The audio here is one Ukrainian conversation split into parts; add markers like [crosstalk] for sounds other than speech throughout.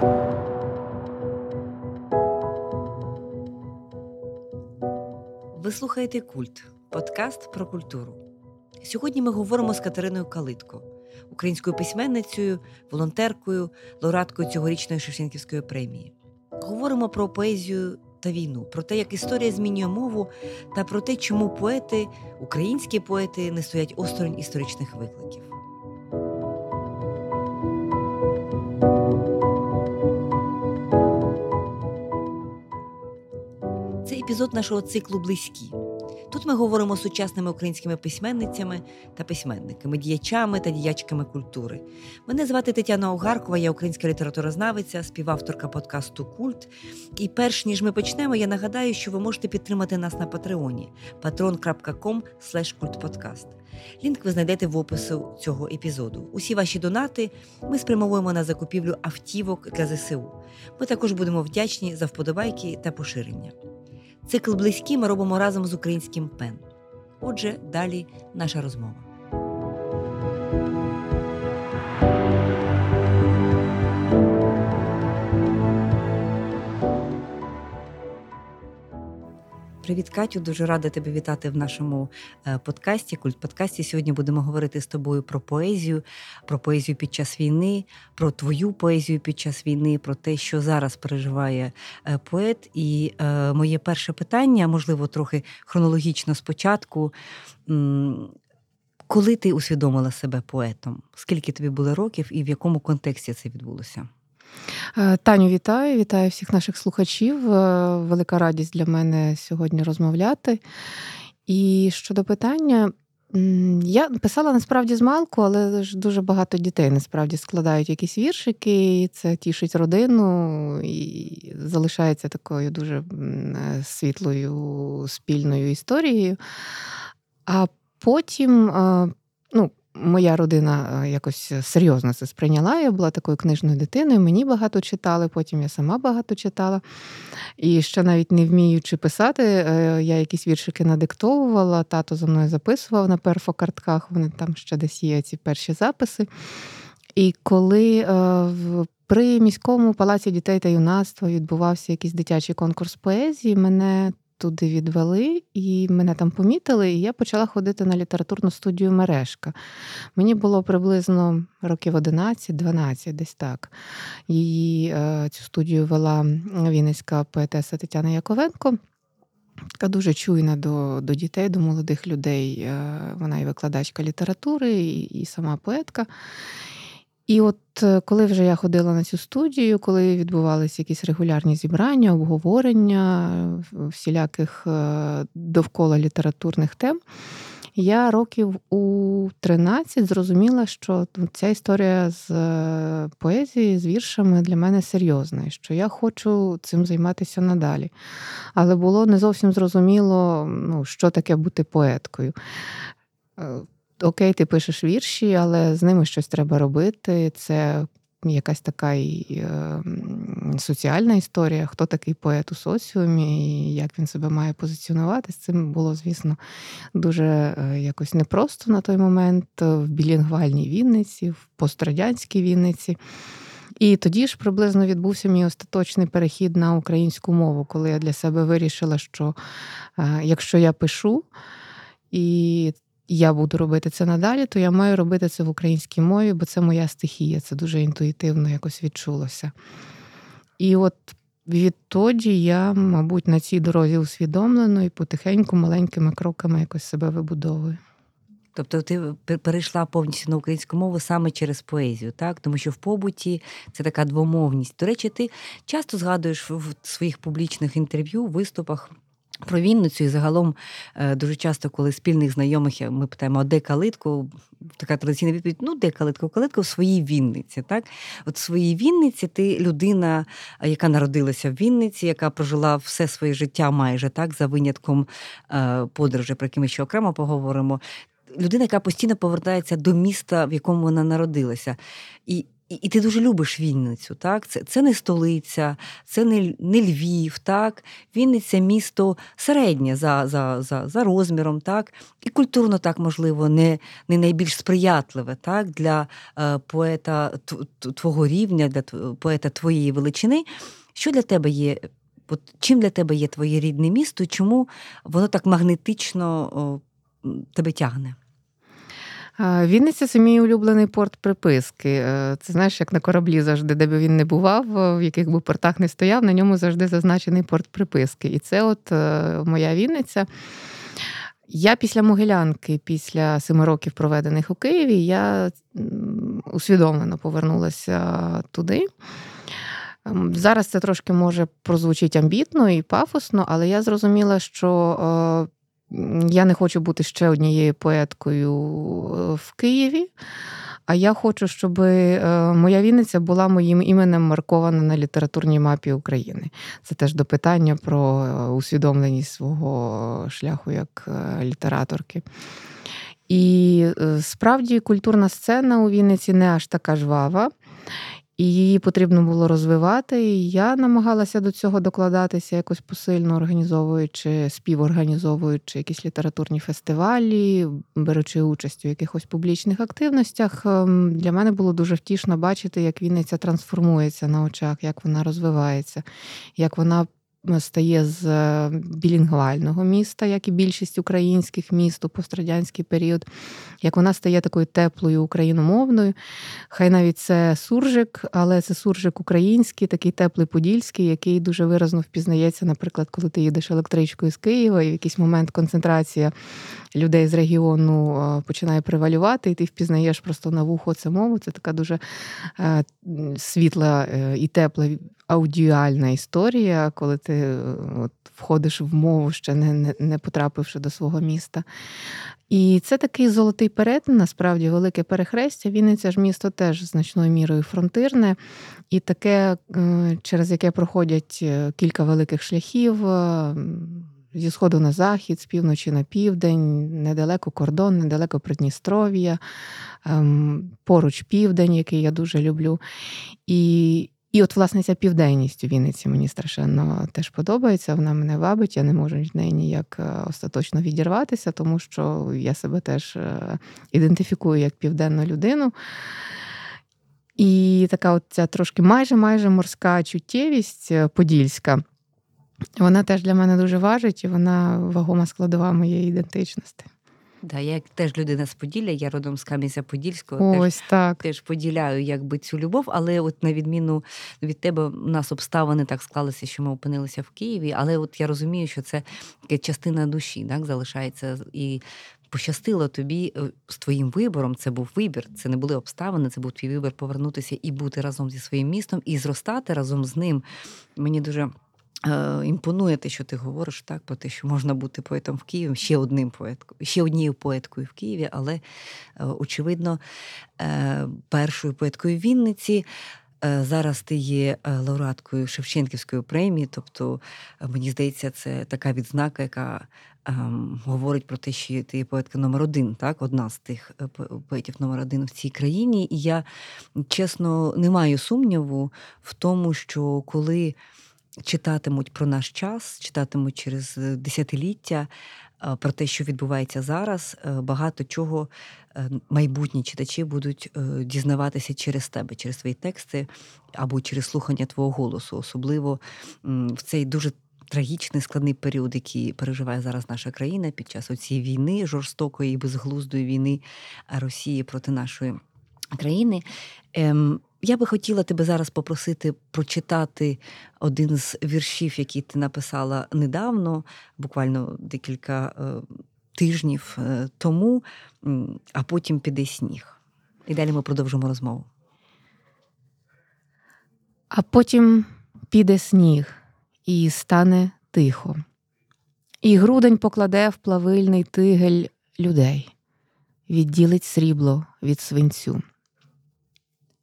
Ви слухаєте Культ, подкаст про культуру. Сьогодні ми говоримо з Катериною Калитко, українською письменницею, волонтеркою, лауреаткою цьогорічної Шевченківської премії. Говоримо про поезію та війну, про те, як історія змінює мову, та про те, чому поети, українські поети, не стоять осторонь історичних викликів. Епізод нашого циклу Близькі. Тут ми говоримо з сучасними українськими письменницями та письменниками, діячами та діячками культури. Мене звати Тетяна Огаркова, я українська літературознавиця, співавторка подкасту Культ. І перш ніж ми почнемо, я нагадаю, що ви можете підтримати нас на Патреоні patron.com. Лінк ви знайдете в опису цього епізоду. Усі ваші донати ми спрямовуємо на закупівлю автівок для ЗСУ. Ми також будемо вдячні за вподобайки та поширення. Цикл близькі ми робимо разом з українським пен. Отже, далі наша розмова. Привіт, Катю. Дуже рада тебе вітати в нашому е, подкасті. Культ подкасті. Сьогодні будемо говорити з тобою про поезію, про поезію під час війни, про твою поезію під час війни, про те, що зараз переживає е, поет. І е, моє перше питання, можливо, трохи хронологічно спочатку. Коли ти усвідомила себе поетом? Скільки тобі було років і в якому контексті це відбулося? Е, Таню, вітаю, вітаю всіх наших слухачів. Е, велика радість для мене сьогодні розмовляти. І щодо питання, я писала насправді з малку, але ж дуже багато дітей насправді складають якісь віршики, і це тішить родину і залишається такою дуже світлою спільною історією. А потім, е, ну, моя родина е, якось серйозно це сприйняла. Я була такою книжною дитиною, мені багато читали, потім я сама багато читала. І ще навіть не вміючи писати, е, я якісь віршики надиктовувала, тато за мною записував на перфокартках, вони там ще десь є ці перші записи. І коли е, при міському палаці дітей та юнацтва відбувався якийсь дитячий конкурс поезії, мене туди відвели, і мене там помітили, і я почала ходити на літературну студію Мережка. Мені було приблизно років 11-12, десь так. Її е, цю студію вела вінницька поетеса Тетяна Яковенко. Така дуже чуйна до до дітей, до молодих людей. Е, вона і викладачка літератури, і, і сама поетка. І от е, коли вже я ходила на цю студію, коли відбувалися якісь регулярні зібрання, обговорення всіляких е, довкола літературних тем, я років у 13 зрозуміла, що ця історія з е, поезією, з віршами для мене серйозна, і що я хочу цим займатися надалі. Але було не зовсім зрозуміло, ну, що таке бути поеткою окей, ти пишеш вірші, але з ними щось треба робити. Це якась така і е, соціальна історія, хто такий поет у соціумі, і як він себе має позиціонувати. З цим було, звісно, дуже е, якось непросто на той момент в білінгвальній Вінниці, в пострадянській Вінниці. І тоді ж приблизно відбувся мій остаточний перехід на українську мову, коли я для себе вирішила, що е, якщо я пишу, і я буду робити це надалі, то я маю робити це в українській мові, бо це моя стихія, це дуже інтуїтивно якось відчулося. І от відтоді я, мабуть, на цій дорозі усвідомлено і потихеньку маленькими кроками якось себе вибудовую. Тобто ти перейшла повністю на українську мову саме через поезію, так? Тому що в побуті це така двомовність. До речі, ти часто згадуєш в своїх публічних інтерв'ю, виступах про Вінницю і загалом е, дуже часто, коли спільних знайомих ми питаємо, а де калитку? Така традиційна відповідь: ну, де калитку? Калитка в своїй Вінниці. Так? От в своїй Вінниці ти людина, яка народилася в Вінниці, яка прожила все своє життя майже так, за винятком е, подорожі, про які ми ще окремо поговоримо. Людина, яка постійно повертається до міста, в якому вона народилася. І і ти дуже любиш Вінницю. так? Це це не столиця, це не не Львів. так? Вінниця місто середнє за за, за, за розміром, так? і культурно так, можливо, не не найбільш сприятливе так? для е, поета твого рівня, для поета твоєї величини. Що для тебе є? От Чим для тебе є твоє рідне місто і чому воно так магнетично о, тебе тягне? Вінниця це мій улюблений порт приписки. Е, це знаєш, як на кораблі завжди, де би він не бував, в яких би портах не стояв, на ньому завжди зазначений порт приписки. І це от е, моя Вінниця. Я після Могилянки, після семи років проведених у Києві, я усвідомлено повернулася туди. Ем, зараз це трошки може прозвучить амбітно і пафосно, але я зрозуміла, що е, я не хочу бути ще однією поеткою е, в Києві. А я хочу, щоб е, моя Вінниця була моїм іменем маркована на літературній мапі України. Це теж до питання про е, усвідомленість свого шляху як літераторки. І справді культурна сцена у Вінниці не аж така жвава і її потрібно було розвивати. І я намагалася до цього докладатися якось посильно організовуючи, співорганізовуючи якісь літературні фестивалі, беручи участь у якихось публічних активностях. Ем, для мене було дуже втішно бачити, як Вінниця трансформується на очах, як вона розвивається, як вона стає з е, білінгвального міста, як і більшість українських міст у пострадянський період, як вона стає такою теплою україномовною. Хай навіть це суржик, але це суржик український, такий теплий подільський, який дуже виразно впізнається, наприклад, коли ти їдеш електричкою з Києва, і в якийсь момент концентрація людей з регіону е, починає привалювати, і ти впізнаєш просто на вухо це мову. Це така дуже е, світла і тепла аудіальна історія, коли ти е, от, входиш в мову, ще не, не, не потрапивши до свого міста. І це такий золотий перетин, насправді, велике перехрестя. Вінниця ж місто теж значною мірою фронтирне, і таке, е, через яке проходять е, кілька великих шляхів. Зі сходу на захід, з півночі на південь, недалеко кордон, недалеко Придністров'я, ем, поруч південь, який я дуже люблю. І і от, власне, ця південність у Вінниці мені страшенно теж подобається. Вона мене вабить, я не можу від неї ніяк е, остаточно відірватися, тому що я себе теж е, ідентифікую як південну людину. І така от ця трошки майже майже морська чуттєвість е, подільська, вона теж для мене дуже важить, і вона вагома складова моєї ідентичності. Да, я теж людина з Поділля, я родом з Кам'янця-Подільського. Ось теж, так. Теж поділяю якби цю любов, але от на відміну від тебе, у нас обставини так склалися, що ми опинилися в Києві. Але от я розумію, що це частина душі, так залишається і. Пощастило тобі е, з твоїм вибором. Це був вибір, це не були обставини, це був твій вибір повернутися і бути разом зі своїм містом, і зростати разом з ним. Мені дуже імпонує те, що ти говориш, так, про те, що можна бути поетом в Києві, ще одним поеткою, ще однією поеткою в Києві, але, е, очевидно, е, першою поеткою в Вінниці. Зараз ти є лауреаткою Шевченківської премії, тобто, мені здається, це така відзнака, яка ем, говорить про те, що ти є поетка номер один, так, одна з тих поетів номер один в цій країні. І я чесно не маю сумніву в тому, що коли читатимуть про наш час, читатимуть через е, десятиліття. Е, про те, що відбувається зараз, е, багато чого майбутні читачі будуть дізнаватися через тебе, через свої тексти або через слухання твого голосу, особливо в цей дуже трагічний складний період, який переживає зараз наша країна під час цієї війни, жорстокої і безглуздої війни Росії проти нашої країни. Ем, я би хотіла тебе зараз попросити прочитати один з віршів, який ти написала недавно, буквально декілька е, тижнів е, тому, а потім піде сніг. І далі ми продовжимо розмову. А потім піде сніг, і стане тихо, і грудень покладе в плавильний тигель людей, відділить срібло від свинцю.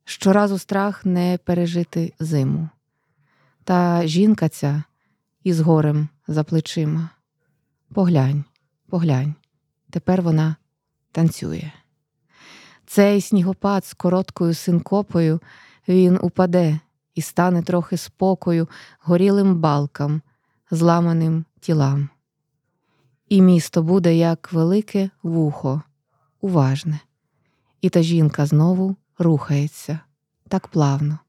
Щоразу страх не пережити зиму. Та жінка ця із горем за плечима. Поглянь, поглянь, тепер вона танцює. цей снігопад з короткою синкопою він упаде і стане трохи спокою горілим балкам, зламаним тілам. І місто буде як велике вухо, уважне, і та жінка знову рухається так плавно,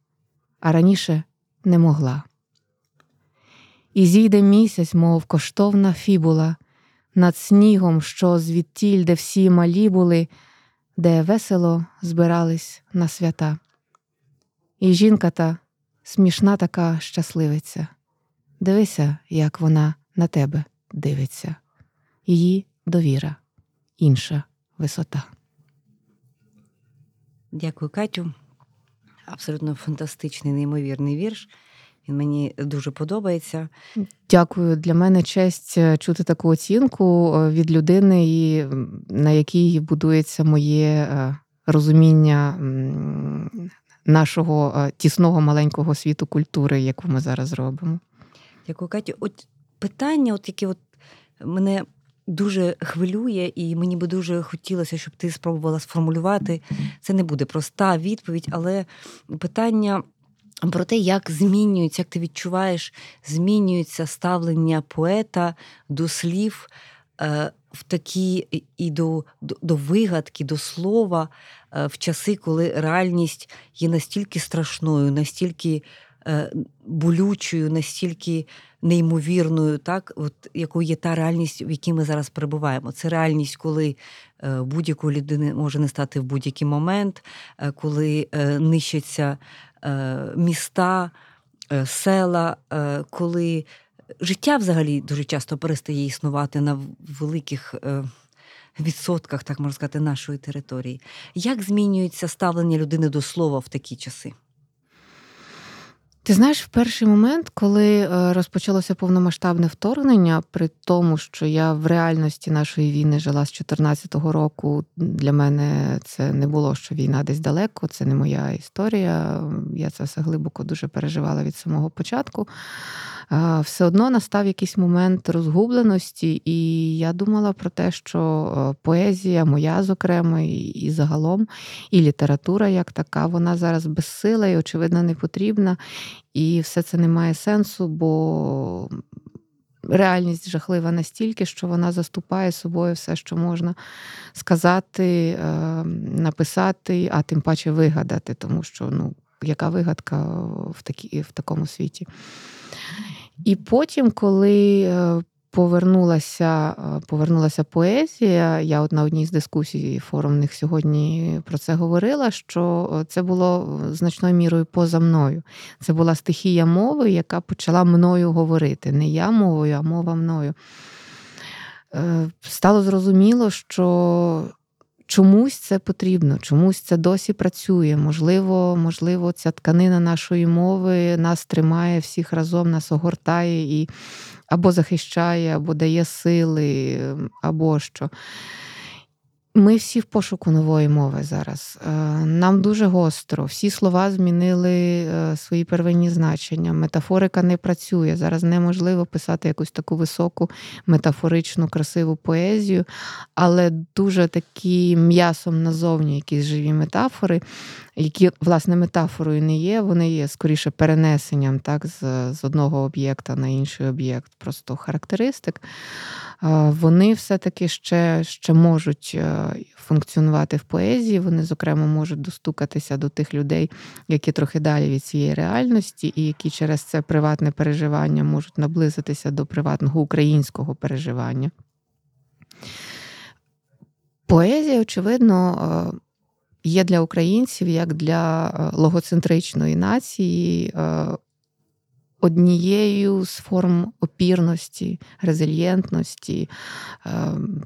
а раніше не могла. І зійде місяць, мов коштовна фібула, над снігом, що звідтіль, де всі малі були, де весело збирались на свята. І жінка та смішна така щасливиця. Дивися, як вона на тебе дивиться, її довіра, інша висота. Дякую, Катю. Абсолютно фантастичний, неймовірний вірш. Він мені дуже подобається. Дякую. Для мене честь е, чути таку оцінку е, від людини, і на якій будується моє е, розуміння нашого тісного маленького світу культури, яку ми зараз робимо. Дякую, Катю. От питання, от яке от мене дуже хвилює, і мені би дуже хотілося, щоб ти спробувала сформулювати. Це не буде проста відповідь, але питання. Про те, як змінюється, як ти відчуваєш, змінюється ставлення поета до слів е, в такі і до, до до, вигадки, до слова е, в часи, коли реальність є настільки страшною, настільки болючою, настільки неймовірною, так, от якою є та реальність, в якій ми зараз перебуваємо. Це реальність, коли е, будь-якої людини може не стати в будь-який момент, е, коли е, нищаться міста, села, коли життя взагалі дуже часто перестає існувати на великих. Відсотках, так можна сказати, нашої території. Як змінюється ставлення людини до слова в такі часи? Ти знаєш, в перший момент, коли е, розпочалося повномасштабне вторгнення, при тому, що я в реальності нашої війни жила з 2014 року, для мене це не було, що війна десь далеко, це не моя історія. Я це все глибоко дуже переживала від самого початку все одно настав якийсь момент розгубленості, і я думала про те, що е, поезія, моя, зокрема, і загалом, і література як така, вона зараз безсила і, очевидно, не потрібна. І все це не має сенсу, бо. Реальність жахлива настільки, що вона заступає собою все, що можна сказати, е, написати, а тим паче вигадати, тому що ну, яка вигадка в такі, в такому світі. І потім, коли е, повернулася е, повернулася поезія, я на одній з дискусій форумних сьогодні про це говорила, що це було значною мірою поза мною. Це була стихія мови, яка почала мною говорити. Не я мовою, а мова мною. Е, стало зрозуміло, що Чомусь це потрібно, чомусь це досі працює. Можливо, можливо, ця тканина нашої мови нас тримає всіх разом, нас огортає і або захищає, або дає сили, або що. Ми всі в пошуку нової мови зараз. Е, нам дуже гостро. Всі слова змінили е, свої первинні значення. Метафорика не працює. Зараз неможливо писати якусь таку високу, метафоричну, красиву поезію, але дуже такі м'ясом назовні якісь живі метафори, які, власне, метафорою не є, вони є скоріше перенесенням так, з, з одного об'єкта на інший об'єкт, просто характеристик вони все-таки ще ще можуть е, функціонувати в поезії. Вони, зокрема, можуть достукатися до тих людей, які трохи далі від цієї реальності, і які через це приватне переживання можуть наблизитися до приватного українського переживання. Поезія, очевидно, е, є для українців як для е, логоцентричної нації однією з форм опірності, резильєнтності, ем,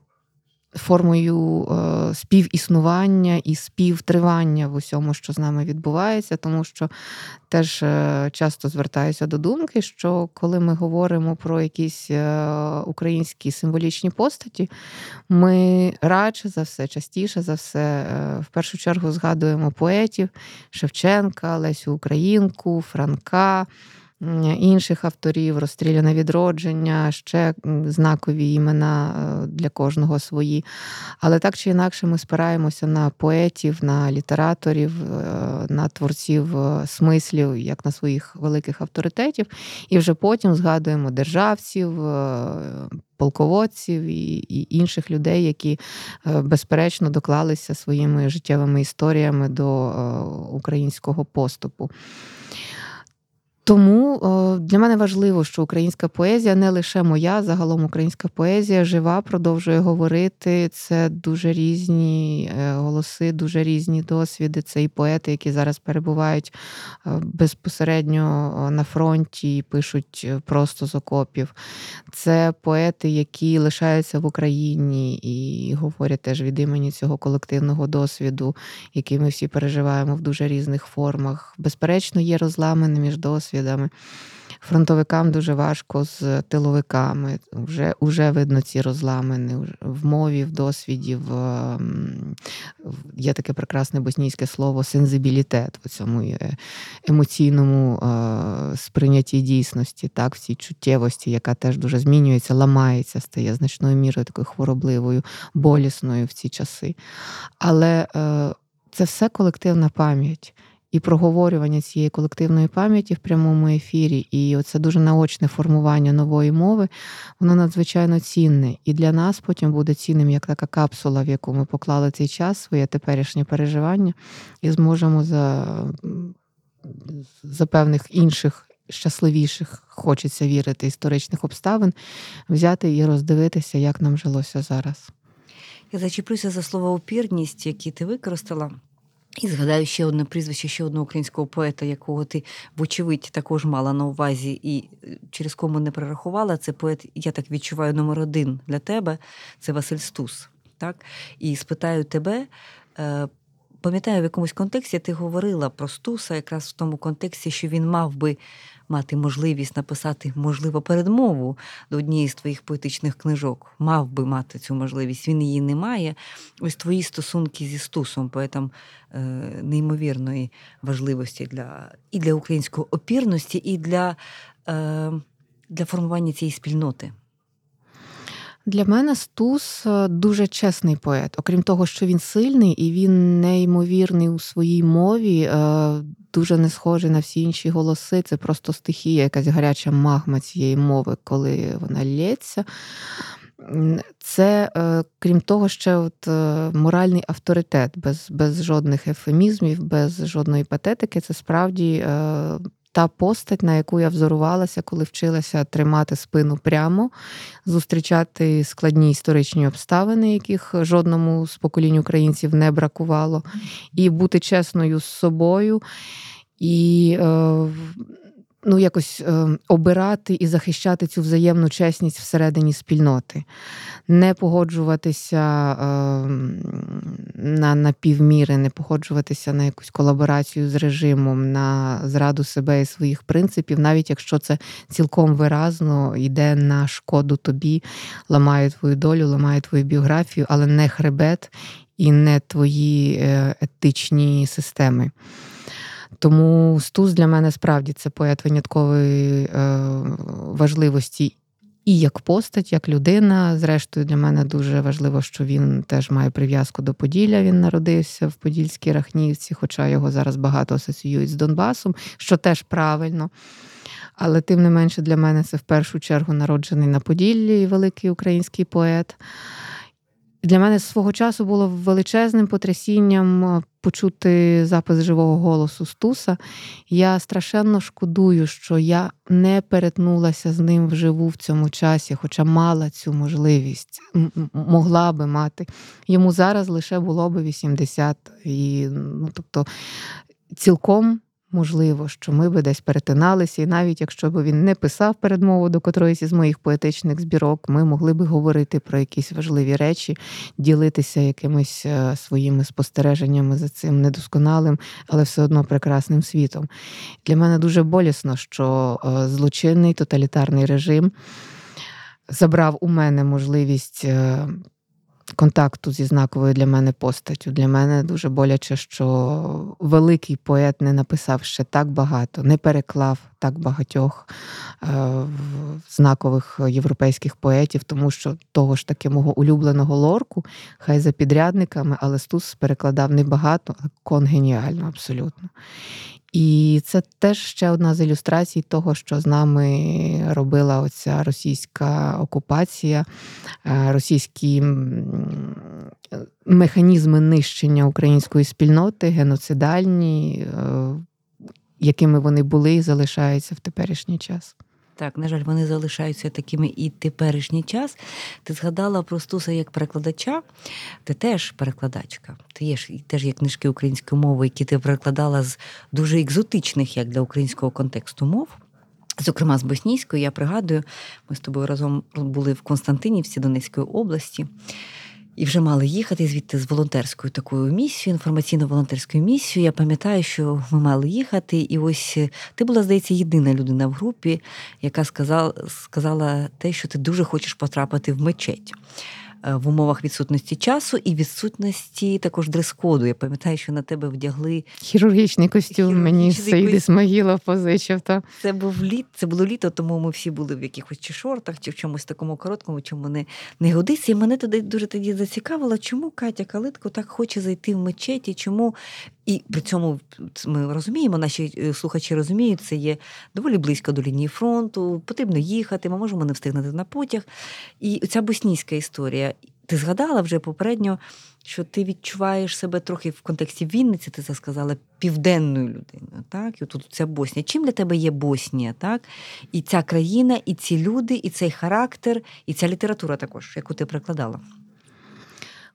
формою е, співіснування і співтривання в усьому, що з нами відбувається, тому що теж е, часто звертаюся до думки, що коли ми говоримо про якісь е, українські символічні постаті, ми радше за все, частіше за все, в першу чергу згадуємо поетів Шевченка, Лесю Українку, Франка. Інших авторів, розстріляне відродження, ще знакові імена е, для кожного свої. Але так чи інакше ми спираємося на поетів, на літераторів, е, на творців е, смислів, як на своїх великих авторитетів, і вже потім згадуємо державців. Полководців і інших людей, які безперечно доклалися своїми життєвими історіями до українського поступу. Тому е, для мене важливо, що українська поезія не лише моя, загалом українська поезія жива, продовжує говорити. Це дуже різні е, голоси, дуже різні досвіди. Це і поети, які зараз перебувають е, безпосередньо на фронті і пишуть просто з окопів. Це поети, які лишаються в Україні і говорять теж від імені цього колективного досвіду, який ми всі переживаємо в дуже різних формах. Безперечно, є розламини між досвідом досвідами. Фронтовикам дуже важко з тиловиками. Вже вже видно ці розламини в мові, в досвіді, в є таке прекрасне боснійське слово сензибілітет в цьому е, емоційному е, сприйнятті дійсності, так, в цій чуттєвості, яка теж дуже змінюється, ламається, стає значною мірою такою хворобливою, болісною в ці часи. Але е, це все колективна пам'ять і проговорювання цієї колективної пам'яті в прямому ефірі, і оце дуже наочне формування нової мови, воно надзвичайно цінне. І для нас потім буде цінним як така капсула, в яку ми поклали цей час, своє теперішнє переживання, і зможемо за, за певних інших. Щасливіших, хочеться вірити, історичних обставин, взяти і роздивитися, як нам жилося зараз. Я зачіплюся за слово опірність, яке ти використала. І згадаю ще одне прізвище, ще одного українського поета, якого ти, вочевидь, також мала на увазі і е, через кому не перерахувала. Це поет, я так відчуваю, номер один для тебе це Василь Стус. Так? І спитаю тебе. Е, пам'ятаю, в якомусь контексті ти говорила про Стуса, якраз в тому контексті, що він мав би мати можливість написати, можливо, передмову до однієї з твоїх поетичних книжок. Мав би мати цю можливість, він її не має. Ось твої стосунки зі Стусом, поетом е, неймовірної важливості для і для української опірності, і для, е, для формування цієї спільноти. Для мене Стус е, дуже чесний поет. Окрім того, що він сильний і він неймовірний у своїй мові, е, дуже не схожий на всі інші голоси. Це просто стихія, якась гаряча магма цієї мови, коли вона лється. Це, е, крім того, ще от моральний авторитет, без без жодних ефемізмів, без жодної патетики. Це справді та постать, на яку я взорувалася, коли вчилася тримати спину прямо, зустрічати складні історичні обставини, яких жодному з поколінь українців не бракувало, і бути чесною з собою. І е, ну, якось е, обирати і захищати цю взаємну чесність всередині спільноти, не погоджуватися е, на на півміри, не погоджуватися на якусь колаборацію з режимом, на зраду себе і своїх принципів, навіть якщо це цілком виразно йде на шкоду тобі, ламає твою долю, ламає твою біографію, але не хребет і не твої е, етичні системи. Тому Стус для мене справді це поет виняткової е, важливості. І як постать, як людина. Зрештою, для мене дуже важливо, що він теж має прив'язку до Поділля. Він народився в Подільській Рахнівці, хоча його зараз багато асоціюють з Донбасом, що теж правильно. Але тим не менше для мене це в першу чергу народжений на Поділлі великий український поет. Для мене свого часу було величезним потрясінням е, почути запис живого голосу Стуса. Я страшенно шкодую, що я не перетнулася з ним вживу в цьому часі, хоча мала цю можливість, могла би мати. Йому зараз лише було би 80. І, ну, тобто, цілком Можливо, що ми би десь перетиналися, і навіть якщо б він не писав передмову до котроїсь із моїх поетичних збірок, ми могли би говорити про якісь важливі речі, ділитися якимись е, своїми спостереженнями за цим недосконалим, але все одно прекрасним світом. Для мене дуже болісно, що е, злочинний тоталітарний режим забрав у мене можливість. Контакту зі знаковою для мене постаттю. Для мене дуже боляче, що великий поет не написав ще так багато, не переклав так багатьох е, знакових європейських поетів, тому що того ж таки мого улюбленого лорку, хай за підрядниками, але Стус перекладав небагато, а кон геніально абсолютно. І це теж ще одна з ілюстрацій того, що з нами робила оця російська окупація, е, російські механізми нищення української спільноти, геноцидальні, е, якими вони були і залишаються в теперішній час. Так, на жаль, вони залишаються такими і теперішній час. Ти згадала про Стуса як перекладача, ти теж перекладачка. Ти є теж є книжки української мови, які ти перекладала з дуже екзотичних, як для українського контексту мов. Зокрема, з Боснійської, я пригадую, ми з тобою разом були в Константинівці Донецької області і вже мали їхати звідти з волонтерською такою місією, інформаційно-волонтерською місією. Я пам'ятаю, що ми мали їхати, і ось е, ти була, здається, єдина людина в групі, яка сказала, сказала те, що ти дуже хочеш потрапити в мечеть. Е, в умовах відсутності часу і відсутності також дрес-коду. Я пам'ятаю, що на тебе вдягли хірургічний костюм. Хірургічний мені Саїди Смогілов позичив. Та. Це був літ, це було літо, тому ми всі були в якихось чи шортах, чи в чомусь такому короткому, чому не не годиться. І мене тоді дуже тоді зацікавило, чому Катя Калитко так хоче зайти в мечеті, чому і при цьому ми розуміємо, наші е, слухачі розуміють, це є доволі близько до лінії фронту, потрібно їхати, ми можемо не встигнути на потяг. І ця боснійська історія. Ти згадала вже попередньо, що ти відчуваєш себе трохи в контексті Вінниці, ти це сказала, південною людиною. Так? І тут ця Боснія. Чим для тебе є Боснія? Так? І ця країна, і ці люди, і цей характер, і ця література також, яку ти прикладала.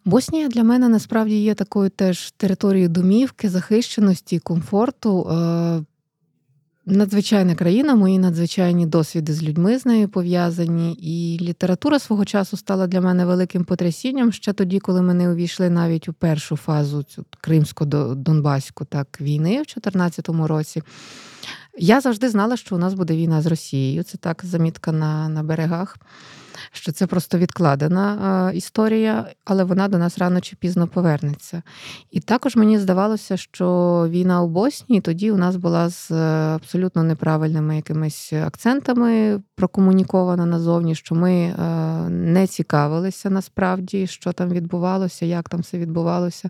Боснія для мене насправді є такою теж територією домівки, захищеності, комфорту. Надзвичайна країна, мої надзвичайні досвіди з людьми з нею пов'язані. І література свого часу стала для мене великим потрясінням ще тоді, коли ми не увійшли навіть у першу фазу цю кримсько-донбаську так, війни в 2014 році. Я завжди знала, що у нас буде війна з Росією. Це так замітка на, на берегах що це просто відкладена історія, але вона до нас рано чи пізно повернеться. І також мені здавалося, що війна у Боснії тоді у нас була з е, абсолютно неправильними якимись акцентами прокомунікована назовні, що ми е, не цікавилися насправді, що там відбувалося, як там все відбувалося.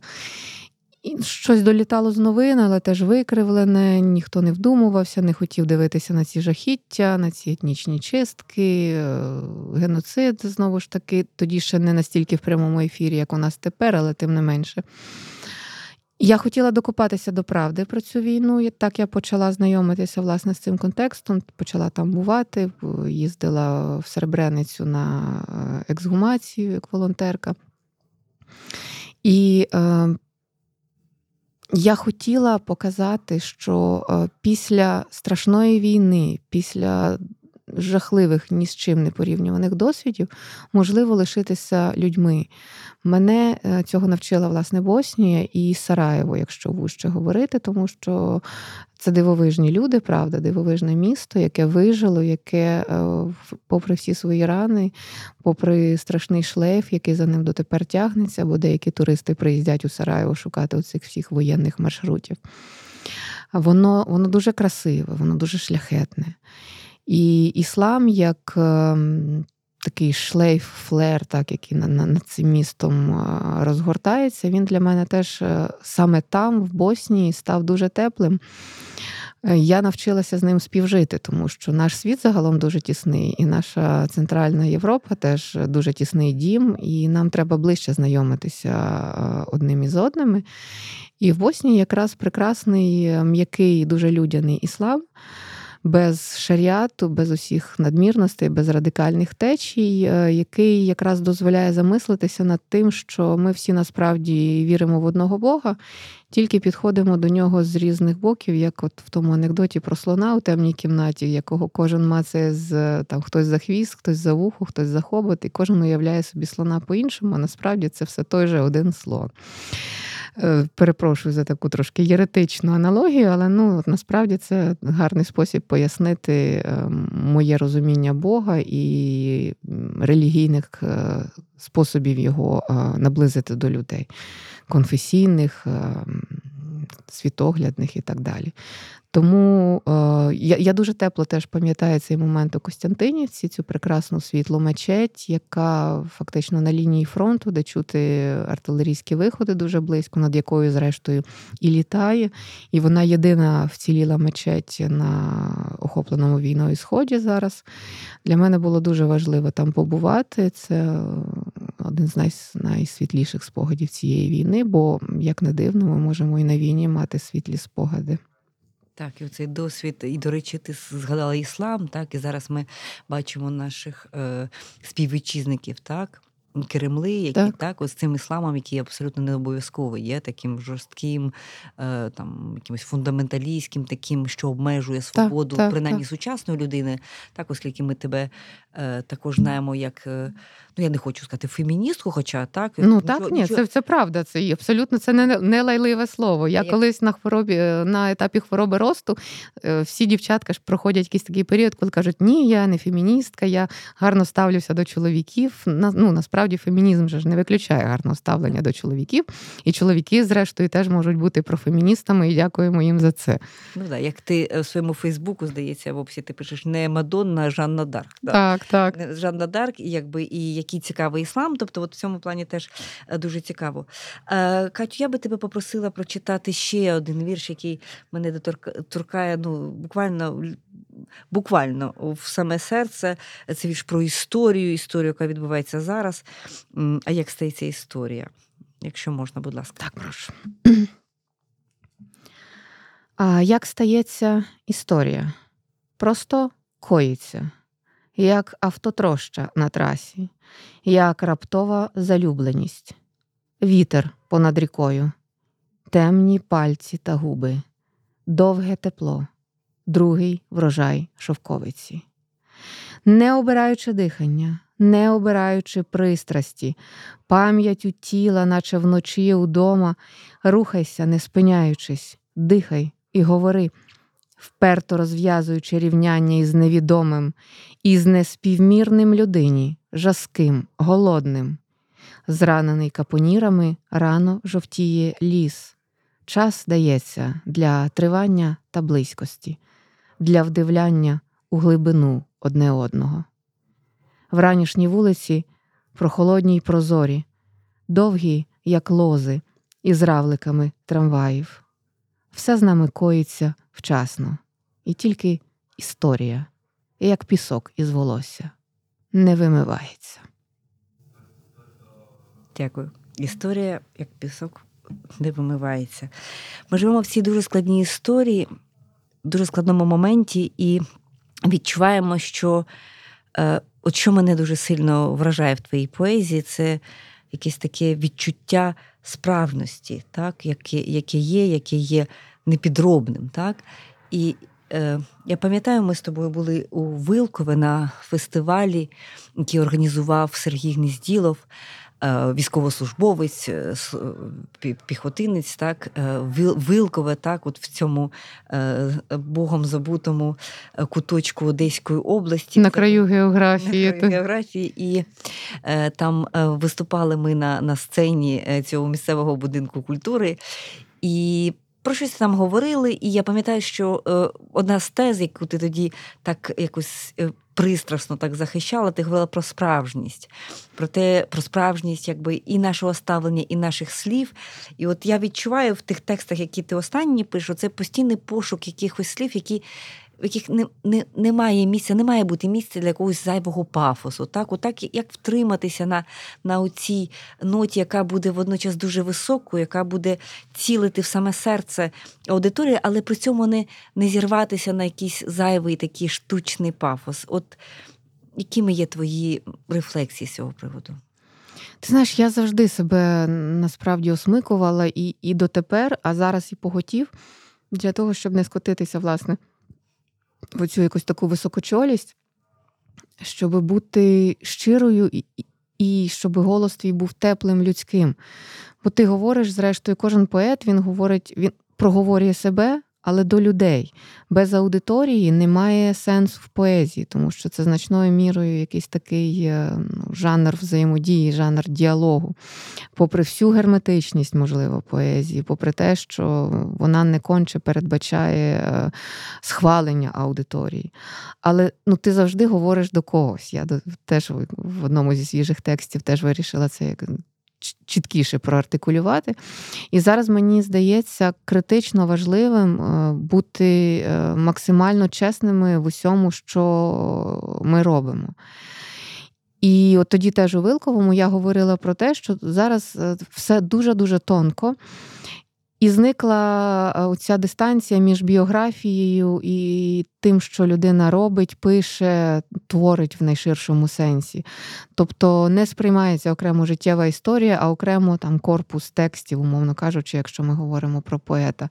Щось долітало з новин, але теж викривлене, ніхто не вдумувався, не хотів дивитися на ці жахіття, на ці етнічні чистки, е, геноцид знову ж таки, тоді ще не настільки в прямому ефірі, як у нас тепер, але тим не менше. Я хотіла докопатися до правди про цю війну. І так я почала знайомитися власне з цим контекстом, почала там бувати, їздила в Серебреницю на е, ексгумацію як волонтерка. І е, я хотіла показати, що е, після страшної війни, після жахливих ні з чим не порівнюваних досвідів, можливо лишитися людьми. Мене е, цього навчила власне Боснія і Сараєво, якщо вужче говорити, тому що це дивовижні люди, правда, дивовижне місто, яке вижило, яке, е, попри всі свої рани, попри страшний шлейф, який за ним дотепер тягнеться, бо деякі туристи приїздять у Сараєво шукати оцих всіх воєнних маршрутів. Воно, Воно дуже красиве, воно дуже шляхетне. І іслам як ем, такий шлейф, флер, так, який над цим містом е, розгортається, він для мене теж е, саме там, в Боснії, став дуже теплим. Е, я навчилася з ним співжити, тому що наш світ загалом дуже тісний, і наша центральна Європа теж дуже тісний дім, і нам треба ближче знайомитися одним із одними. І в Боснії якраз прекрасний, м'який, дуже людяний іслам без шаріату, без усіх надмірностей, без радикальних течій, е, який якраз дозволяє замислитися над тим, що ми всі насправді віримо в одного Бога, тільки підходимо до нього з різних боків, як от в тому анекдоті про слона у темній кімнаті, якого кожен мацає з там хтось за хвіст, хтось за вухо, хтось за хобот, і кожен уявляє собі слона по-іншому, а насправді це все той же один слон. Е, перепрошую за таку трошки єретичну аналогію, але ну насправді це гарний спосіб пояснити ем, моє розуміння Бога і релігійних е, способів його е, наблизити до людей, конфесійних, світоглядних і так далі. Тому е, я я дуже тепло теж пам'ятаю цей момент у Костянтинівці, цю прекрасну світлу мечеть, яка фактично на лінії фронту, де чути артилерійські виходи дуже близько, над якою, зрештою, і літає. І вона єдина вціліла мечеть на охопленому війною сході зараз. Для мене було дуже важливо там побувати. Це один з най, найсвітліших спогадів цієї війни, бо, як не дивно, ми можемо і на війні мати світлі спогади. Так, і цей досвід, і, до речі, ти згадала іслам, так, і зараз ми бачимо наших е, співвітчизників, так, Кремли, які так, так з цим ісламом, який абсолютно не обов'язково є таким жорстким, е, там якимось фундаменталістським, таким, що обмежує свободу, так, принаймні так. сучасної людини, так, оскільки ми тебе е, також знаємо як. Е, ну я не хочу сказати феміністку, хоча так ну нічого, так ні, нічого... це це правда. Це абсолютно це не не лайливе слово. Я як... колись на хворобі на етапі хвороби росту е, всі дівчатка ж проходять якийсь такий період, коли кажуть, ні, я не феміністка, я гарно ставлюся до чоловіків. Ну насправді фемінізм же ж не виключає гарного ставлення до чоловіків, і чоловіки, зрештою, теж можуть бути профеміністами, і дякуємо їм за це. Ну так, як ти е, в своєму Фейсбуку здається, в описі ти пишеш не Мадонна, а Жанна Дарк. Так, так. Жанна Дарк, і якби і який цікавий іслам. Тобто, от в цьому плані теж е, дуже цікаво. Е, Катю, я би тебе попросила прочитати ще один вірш, який мене доторкає ну, буквально. Буквально в саме серце це вірш про історію, історію, яка відбувається зараз. А як стається історія? Якщо можна, будь ласка. Так, прошу. [clears throat] А Як стається історія? Просто коїться як автотроща на трасі, як раптова залюбленість, вітер понад рікою, темні пальці та губи, довге тепло, другий врожай шовковиці. Не обираючи дихання, не обираючи пристрасті, пам'яттю тіла, наче вночі удома, рухайся, не спиняючись, дихай і говори, вперто розв'язуючи рівняння із невідомим, із неспівмірним людині, жаским, голодним. Зранений капонірами рано жовтіє ліс. Час дається для тривання та близькості, для вдивляння у глибину одне одного. Вранішні вулиці прохолодні й прозорі, довгі, як лози, із равликами трамваїв. Все з нами коїться вчасно, і тільки історія, як пісок із волосся, не вимивається. Дякую. Історія, як пісок, не вимивається. Ми живемо в цій дуже складній історії, дуже складному моменті, і відчуваємо, що е, от що мене дуже сильно вражає в твоїй поезії, це якесь таке відчуття справжності, так, яке яке є, яке є непідробним. Так? І е, я пам'ятаю, ми з тобою були у Вилкове на фестивалі, який організував Сергій Гнізділов. Е, військовослужбовець, е, е, піхотинець, так, Вилкове, так, от в цьому богом забутому куточку Одеської області. На краю географії. На краю географії. І там виступали ми на, на сцені цього місцевого будинку культури. І про щось там говорили, і я пам'ятаю, що е, одна з тез, яку ти тоді так якось е, пристрасно так захищала, ти говорила про справжність, про те, про справжність якби і нашого ставлення, і наших слів. І от я відчуваю в тих текстах, які ти останні пишеш, це постійний пошук якихось слів, які в яких не, не, немає місця, не має бути місця для якогось зайвого пафосу. Так, Отак, як втриматися на на цій ноті, яка буде водночас дуже високою, яка буде цілити в саме серце аудиторії, але при цьому не не зірватися на якийсь зайвий такий штучний пафос. От якими є твої рефлексії з цього приводу? Ти знаєш, я завжди себе насправді осмикувала і і дотепер, а зараз і поготів для того, щоб не скотитися, власне в оцю якусь таку високочолість, щоб бути щирою і, і щоб голос твій був теплим, людським. Бо ти говориш, зрештою, кожен поет він говорить, він проговорює себе, але до людей. Без аудиторії немає сенсу в поезії, тому що це значною мірою якийсь такий е, ну, жанр взаємодії, жанр діалогу. Попри всю герметичність, можливо, поезії, попри те, що вона не конче передбачає е, схвалення аудиторії. Але ну, ти завжди говориш до когось. Я теж в одному зі свіжих текстів теж вирішила це як чіткіше проартикулювати. І зараз мені здається критично важливим е, бути е, максимально чесними в усьому, що ми робимо. І от тоді теж у Вилковому я говорила про те, що зараз е, все дуже-дуже тонко. І зникла ця дистанція між біографією і тим, що людина робить, пише, творить в найширшому сенсі. Тобто не сприймається окремо життєва історія, а окремо там корпус текстів, умовно кажучи, якщо ми говоримо про поета.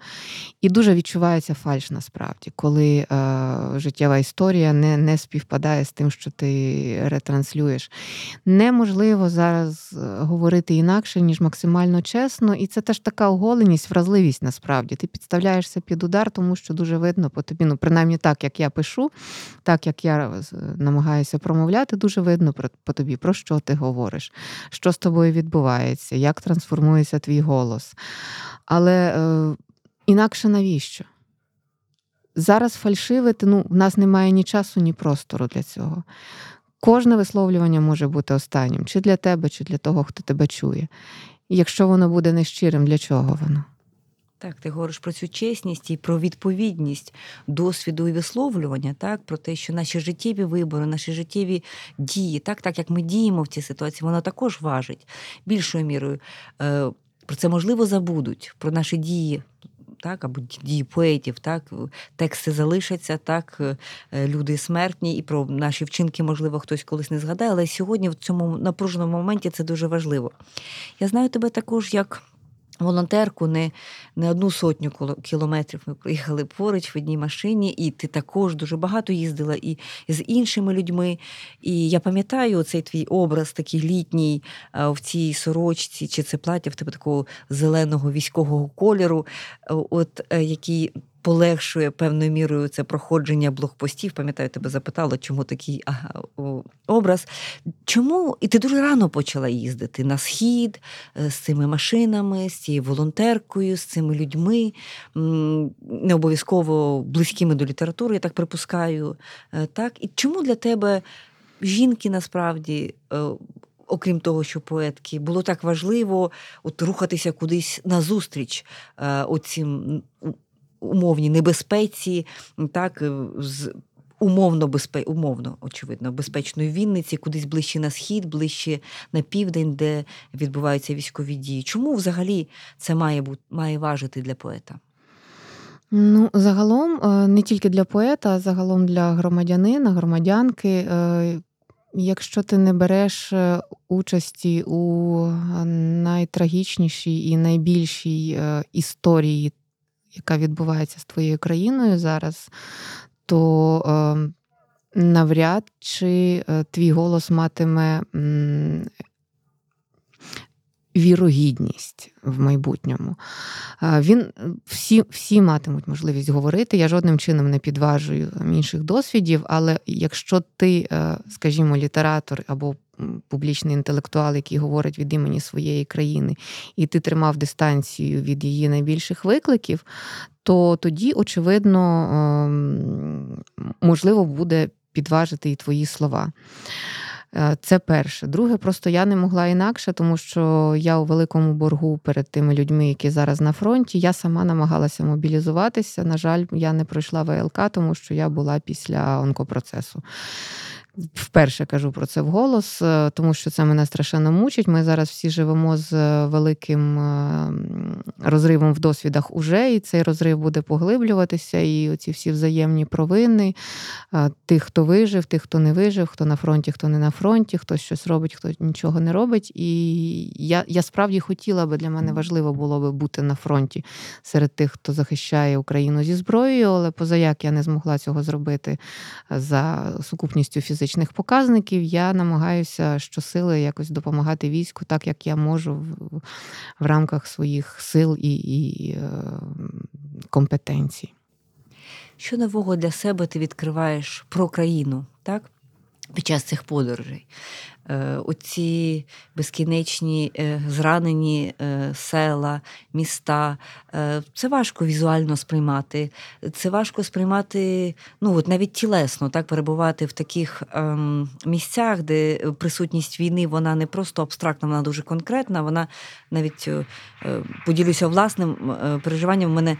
І дуже відчувається фальш насправді, коли е, життєва історія не не співпадає з тим, що ти ретранслюєш. Неможливо зараз е, говорити інакше, ніж максимально чесно, і це теж така оголеність, вразливість насправді. Ти підставляєшся під удар, тому що дуже видно по тобі, ну принаймні так як я пишу, так як я намагаюся промовляти, дуже видно по тобі, про що ти говориш, що з тобою відбувається, як трансформується твій голос. Але е, інакше навіщо? Зараз фальшивити, ну, в нас немає ні часу, ні простору для цього. Кожне висловлювання може бути останнім, чи для тебе, чи для того, хто тебе чує. І якщо воно буде нещирим, для чого воно? Так, ти говориш про цю чесність і про відповідність досвіду і висловлювання, так, про те, що наші життєві вибори, наші життєві дії, так, так як ми діємо в цій ситуації, воно також важить більшою мірою. Е, про це можливо забудуть, про наші дії. Так, або дії поетів, так, тексти залишаться, так, е, люди смертні, і про наші вчинки, можливо, хтось колись не згадає, але сьогодні в цьому напруженому моменті це дуже важливо. Я знаю тебе також як волонтерку не не одну сотню кілометрів. Ми їхали поруч в одній машині, і ти також дуже багато їздила і з іншими людьми. І я пам'ятаю цей твій образ, такий літній в цій сорочці, чи це плаття в тебе такого зеленого військового кольору, от е, який полегшує певною мірою це проходження блокпостів. Пам'ятаю, тебе запитала, чому такий ага, образ. Чому і ти дуже рано почала їздити на схід е, з цими машинами, з цією волонтеркою, з цими людьми, не обов'язково близькими до літератури, я так припускаю. Е, так? І чому для тебе жінки насправді? Е, окрім того, що поетки, було так важливо от рухатися кудись назустріч оцім умовній небезпеці, так, е, з умовно безпе... умовно, очевидно, безпечної Вінниці, кудись ближче на схід, ближче на південь, де відбуваються військові дії. Чому взагалі це має бути має важити для поета? Ну, загалом, е, не тільки для поета, а загалом для громадянина, громадянки. Е, якщо ти не береш участі у найтрагічнішій і найбільшій історії яка відбувається з твоєю країною зараз, то е, навряд чи е, твій голос матиме вірогідність в майбутньому. Е, він всі всі матимуть можливість говорити. Я жодним чином не підважую інших досвідів, але якщо ти, е, скажімо, літератор або публічний інтелектуал, який говорить від імені своєї країни, і ти тримав дистанцію від її найбільших викликів, то тоді, очевидно, ем, можливо буде підважити і твої слова. Е, це перше. Друге, просто я не могла інакше, тому що я у великому боргу перед тими людьми, які зараз на фронті. Я сама намагалася мобілізуватися. На жаль, я не пройшла ВЛК, тому що я була після онкопроцесу. Вперше кажу про це вголос, е, тому що це мене страшенно мучить. Ми зараз всі живемо з е, великим е, розривом в досвідах уже, і цей розрив буде поглиблюватися. І оці всі взаємні провини тих, хто вижив, тих, хто не вижив, хто на фронті, хто не на фронті, хто щось робить, хто нічого не робить. І я я справді хотіла би для мене важливо було би бути на фронті серед тих, хто захищає Україну зі зброєю, але позаяк я не змогла цього зробити за сукупністю фізичних фізичних показників, я намагаюся щосили якось допомагати війську, так як я можу в, в рамках своїх сил і, і е, компетенцій. Що нового для себе ти відкриваєш про країну, так? Під час цих подорожей. Е, оці безкінечні е, зранені е, села, міста. Це важко візуально сприймати. Це важко сприймати, ну от навіть тілесно, так перебувати в таких ем, місцях, де присутність війни вона не просто абстрактна, вона дуже конкретна. Вона навіть поділюся власним переживанням. У мене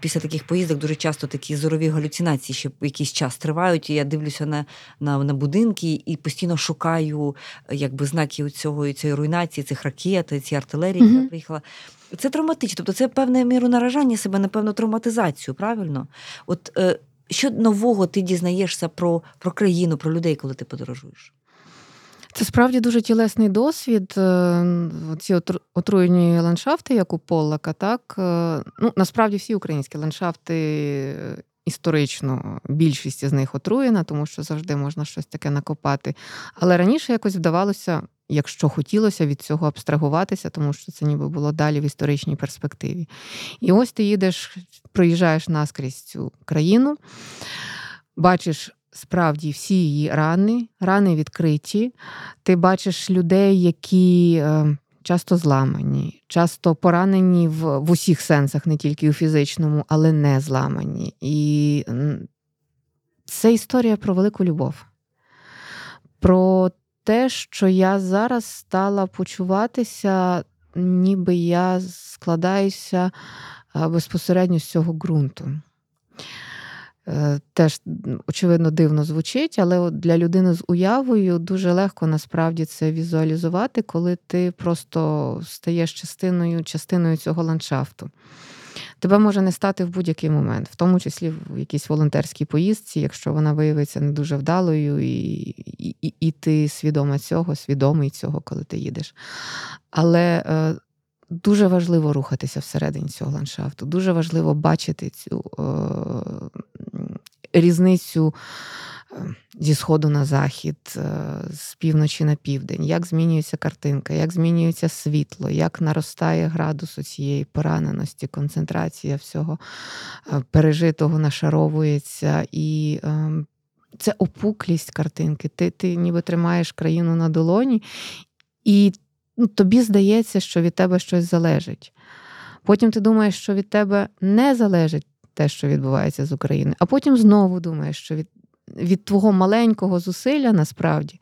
після таких поїздок дуже часто такі зорові галюцинації, ще якийсь час тривають. і Я дивлюся на, на, на будинки і постійно шукаю якби знаки цього цієї руйнації, цих ракет, цієї артилерії, яка mm-hmm. приїхала. Це травматично, тобто це певне міру наражання себе на певну травматизацію, правильно? От е, що нового ти дізнаєшся про, про країну, про людей, коли ти подорожуєш? Це справді дуже тілесний досвід. Е, ці отруєні ландшафти, як у Поллака, так е, ну насправді всі українські ландшафти історично більшість з них отруєна, тому що завжди можна щось таке накопати. Але раніше якось вдавалося, якщо хотілося від цього абстрагуватися, тому що це ніби було далі в історичній перспективі. І ось ти їдеш, проїжджаєш наскрізь цю країну, бачиш. Справді всі її рани, рани відкриті. Ти бачиш людей, які е, часто зламані, часто поранені в, в усіх сенсах, не тільки у фізичному, але не зламані. І це історія про велику любов, про те, що я зараз стала почуватися, ніби я складаюся безпосередньо з цього ґрунту. Е, теж, очевидно, дивно звучить, але для людини з уявою дуже легко насправді це візуалізувати, коли ти просто стаєш частиною частиною цього ландшафту. Тебе може не стати в будь-який момент, в тому числі в якійсь волонтерській поїздці, якщо вона виявиться не дуже вдалою, і і, і, і ти свідома цього, свідомий цього, коли ти їдеш. Але е, дуже важливо рухатися всередині цього ландшафту, дуже важливо бачити цю е, різницю е, зі сходу на захід, е, з півночі на південь, як змінюється картинка, як змінюється світло, як наростає градус цієї пораненості, концентрація всього е, пережитого нашаровується. І це опуклість картинки. Ти ти ніби тримаєш країну на долоні, і ну, тобі здається, що від тебе щось залежить. Потім ти думаєш, що від тебе не залежить те, що відбувається з України, а потім знову думаєш, що від від твого маленького зусилля насправді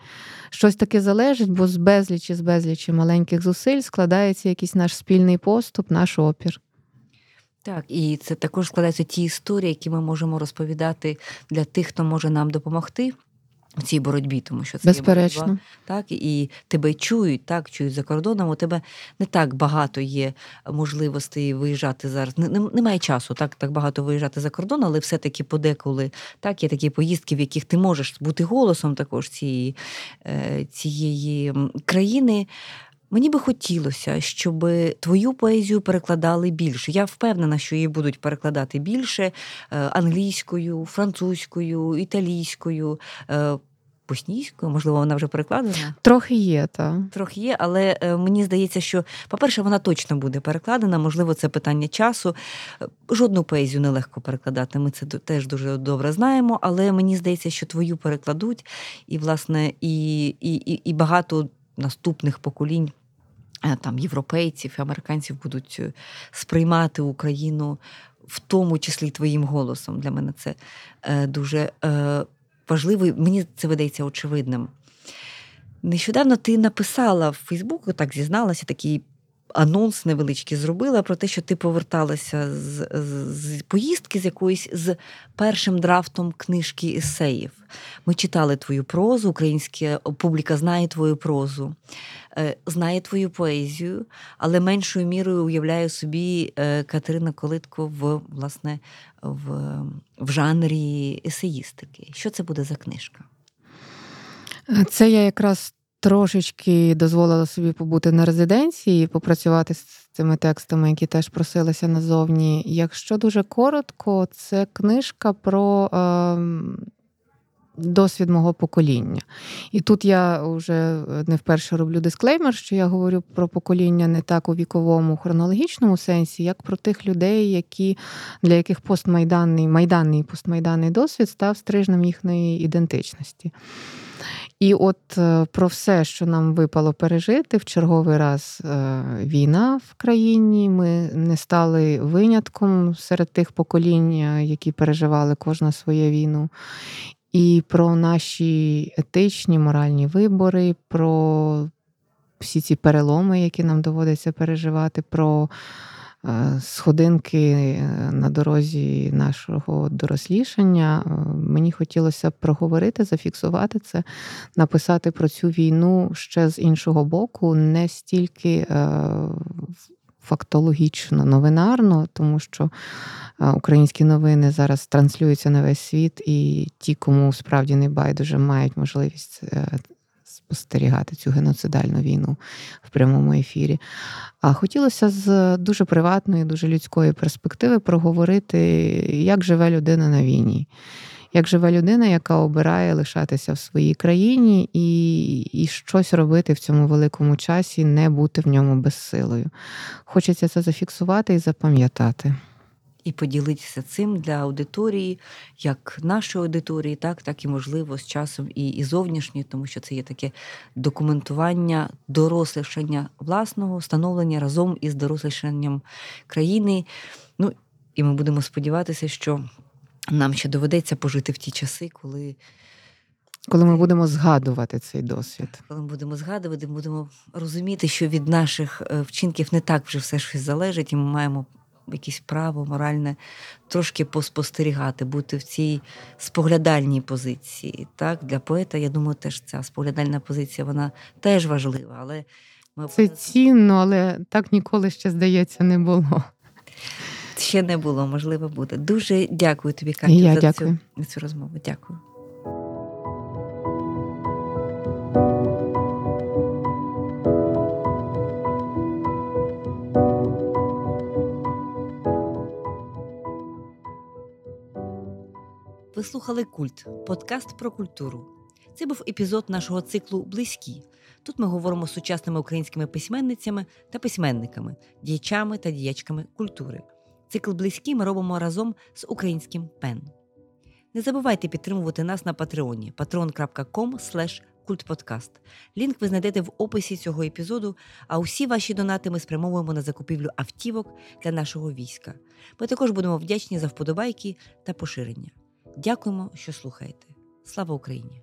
щось таке залежить, бо з безлічі, з безлічі маленьких зусиль складається якийсь наш спільний поступ, наш опір. Так, і це також складаються ті історії, які ми можемо розповідати для тих, хто може нам допомогти в цій боротьбі, тому що це Безперечно. боротьба, так і тебе чують, так чують за кордоном. У тебе не так багато є можливостей виїжджати зараз. Немає часу, так так багато виїжджати за кордон, але все-таки подеколи так є такі поїздки, в яких ти можеш бути голосом також цієї, е, цієї країни. Мені би хотілося, щоб твою поезію перекладали більше. Я впевнена, що її будуть перекладати більше е, англійською, французькою, італійською. Е, боснійською, можливо, вона вже перекладена? Трохи є, так. Трохи є, але е, мені здається, що, по-перше, вона точно буде перекладена, можливо, це питання часу. Жодну поезію нелегко перекладати. Ми це теж дуже добре знаємо, але мені здається, що твою перекладуть, і, власне, і, і, і, і багато наступних поколінь. Е, там європейців і американців будуть е, сприймати Україну в тому числі твоїм голосом. Для мене це е, дуже важливо, мені це видається очевидним. Нещодавно ти написала в Фейсбуку, так зізналася, такий анонс невеличкий зробила про те, що ти поверталася з, з, з поїздки з якоїсь з першим драфтом книжки есеїв. Ми читали твою прозу, українська публіка знає твою прозу, е, знає твою поезію, але меншою мірою уявляю собі е, Катерина Колитко в власне в, в жанрі есеїстики. Що це буде за книжка? Це я якраз трошечки дозволила собі побути на резиденції, попрацювати з цими текстами, які теж просилися назовні. Якщо дуже коротко, це книжка про. Е, досвід мого покоління. І тут я вже не вперше роблю дисклеймер, що я говорю про покоління не так у віковому хронологічному сенсі, як про тих людей, які для яких постмайданний майданний і постмайданний досвід став стрижнем їхньої ідентичності. І от е, про все, що нам випало пережити в черговий раз е, війна в країні. Ми не стали винятком серед тих поколінь, е, які переживали кожна своє війну. І про наші етичні моральні вибори, про всі ці переломи, які нам доводиться переживати, про сходинки е, на дорозі нашого дорослішання. Е, мені хотілося проговорити, зафіксувати це, написати про цю війну ще з іншого боку, не стільки фактологічно, новинарно, тому що українські новини зараз транслюються на весь світ, і ті, кому справді не байдуже, мають можливість спостерігати цю геноцидальну війну в прямому ефірі. А хотілося з дуже приватної, дуже людської перспективи проговорити, як живе людина на війні. Як живе людина, яка обирає лишатися в своїй країні і і щось робити в цьому великому часі, не бути в ньому безсилою. Хочеться це зафіксувати і запам'ятати і поділитися цим для аудиторії, як нашої аудиторії, так так і можливо з часом і і зовнішньої, тому що це є таке документування, дорослішання власного, встановлення разом із дорослішанням країни. Ну і ми будемо сподіватися, що нам ще доведеться пожити в ті часи, коли. Коли ми будемо згадувати цей досвід, коли ми будемо згадувати, будемо розуміти, що від наших е, вчинків не так вже все щось залежить, і ми маємо якесь право моральне трошки поспостерігати, бути в цій споглядальній позиції. Так, Для поета, я думаю, теж ця споглядальна позиція вона теж важлива. але ми Це цінно, але так ніколи ще, здається, не було. Ще не було, можливо, буде. Дуже дякую тобі, Катю, за дякую. цю, цю розмову. Дякую. Ви слухали Культ, подкаст про культуру. Це був епізод нашого циклу Близькі. Тут ми говоримо з сучасними українськими письменницями та письменниками, діячами та діячками культури. Цикл близькі ми робимо разом з українським пен. Не забувайте підтримувати нас на Патреоні patreon.com культподкаст. Лінк ви знайдете в описі цього епізоду, а усі ваші донати ми спрямовуємо на закупівлю автівок для нашого війська. Ми також будемо вдячні за вподобайки та поширення. Дякуємо, що слухаєте. Слава Україні!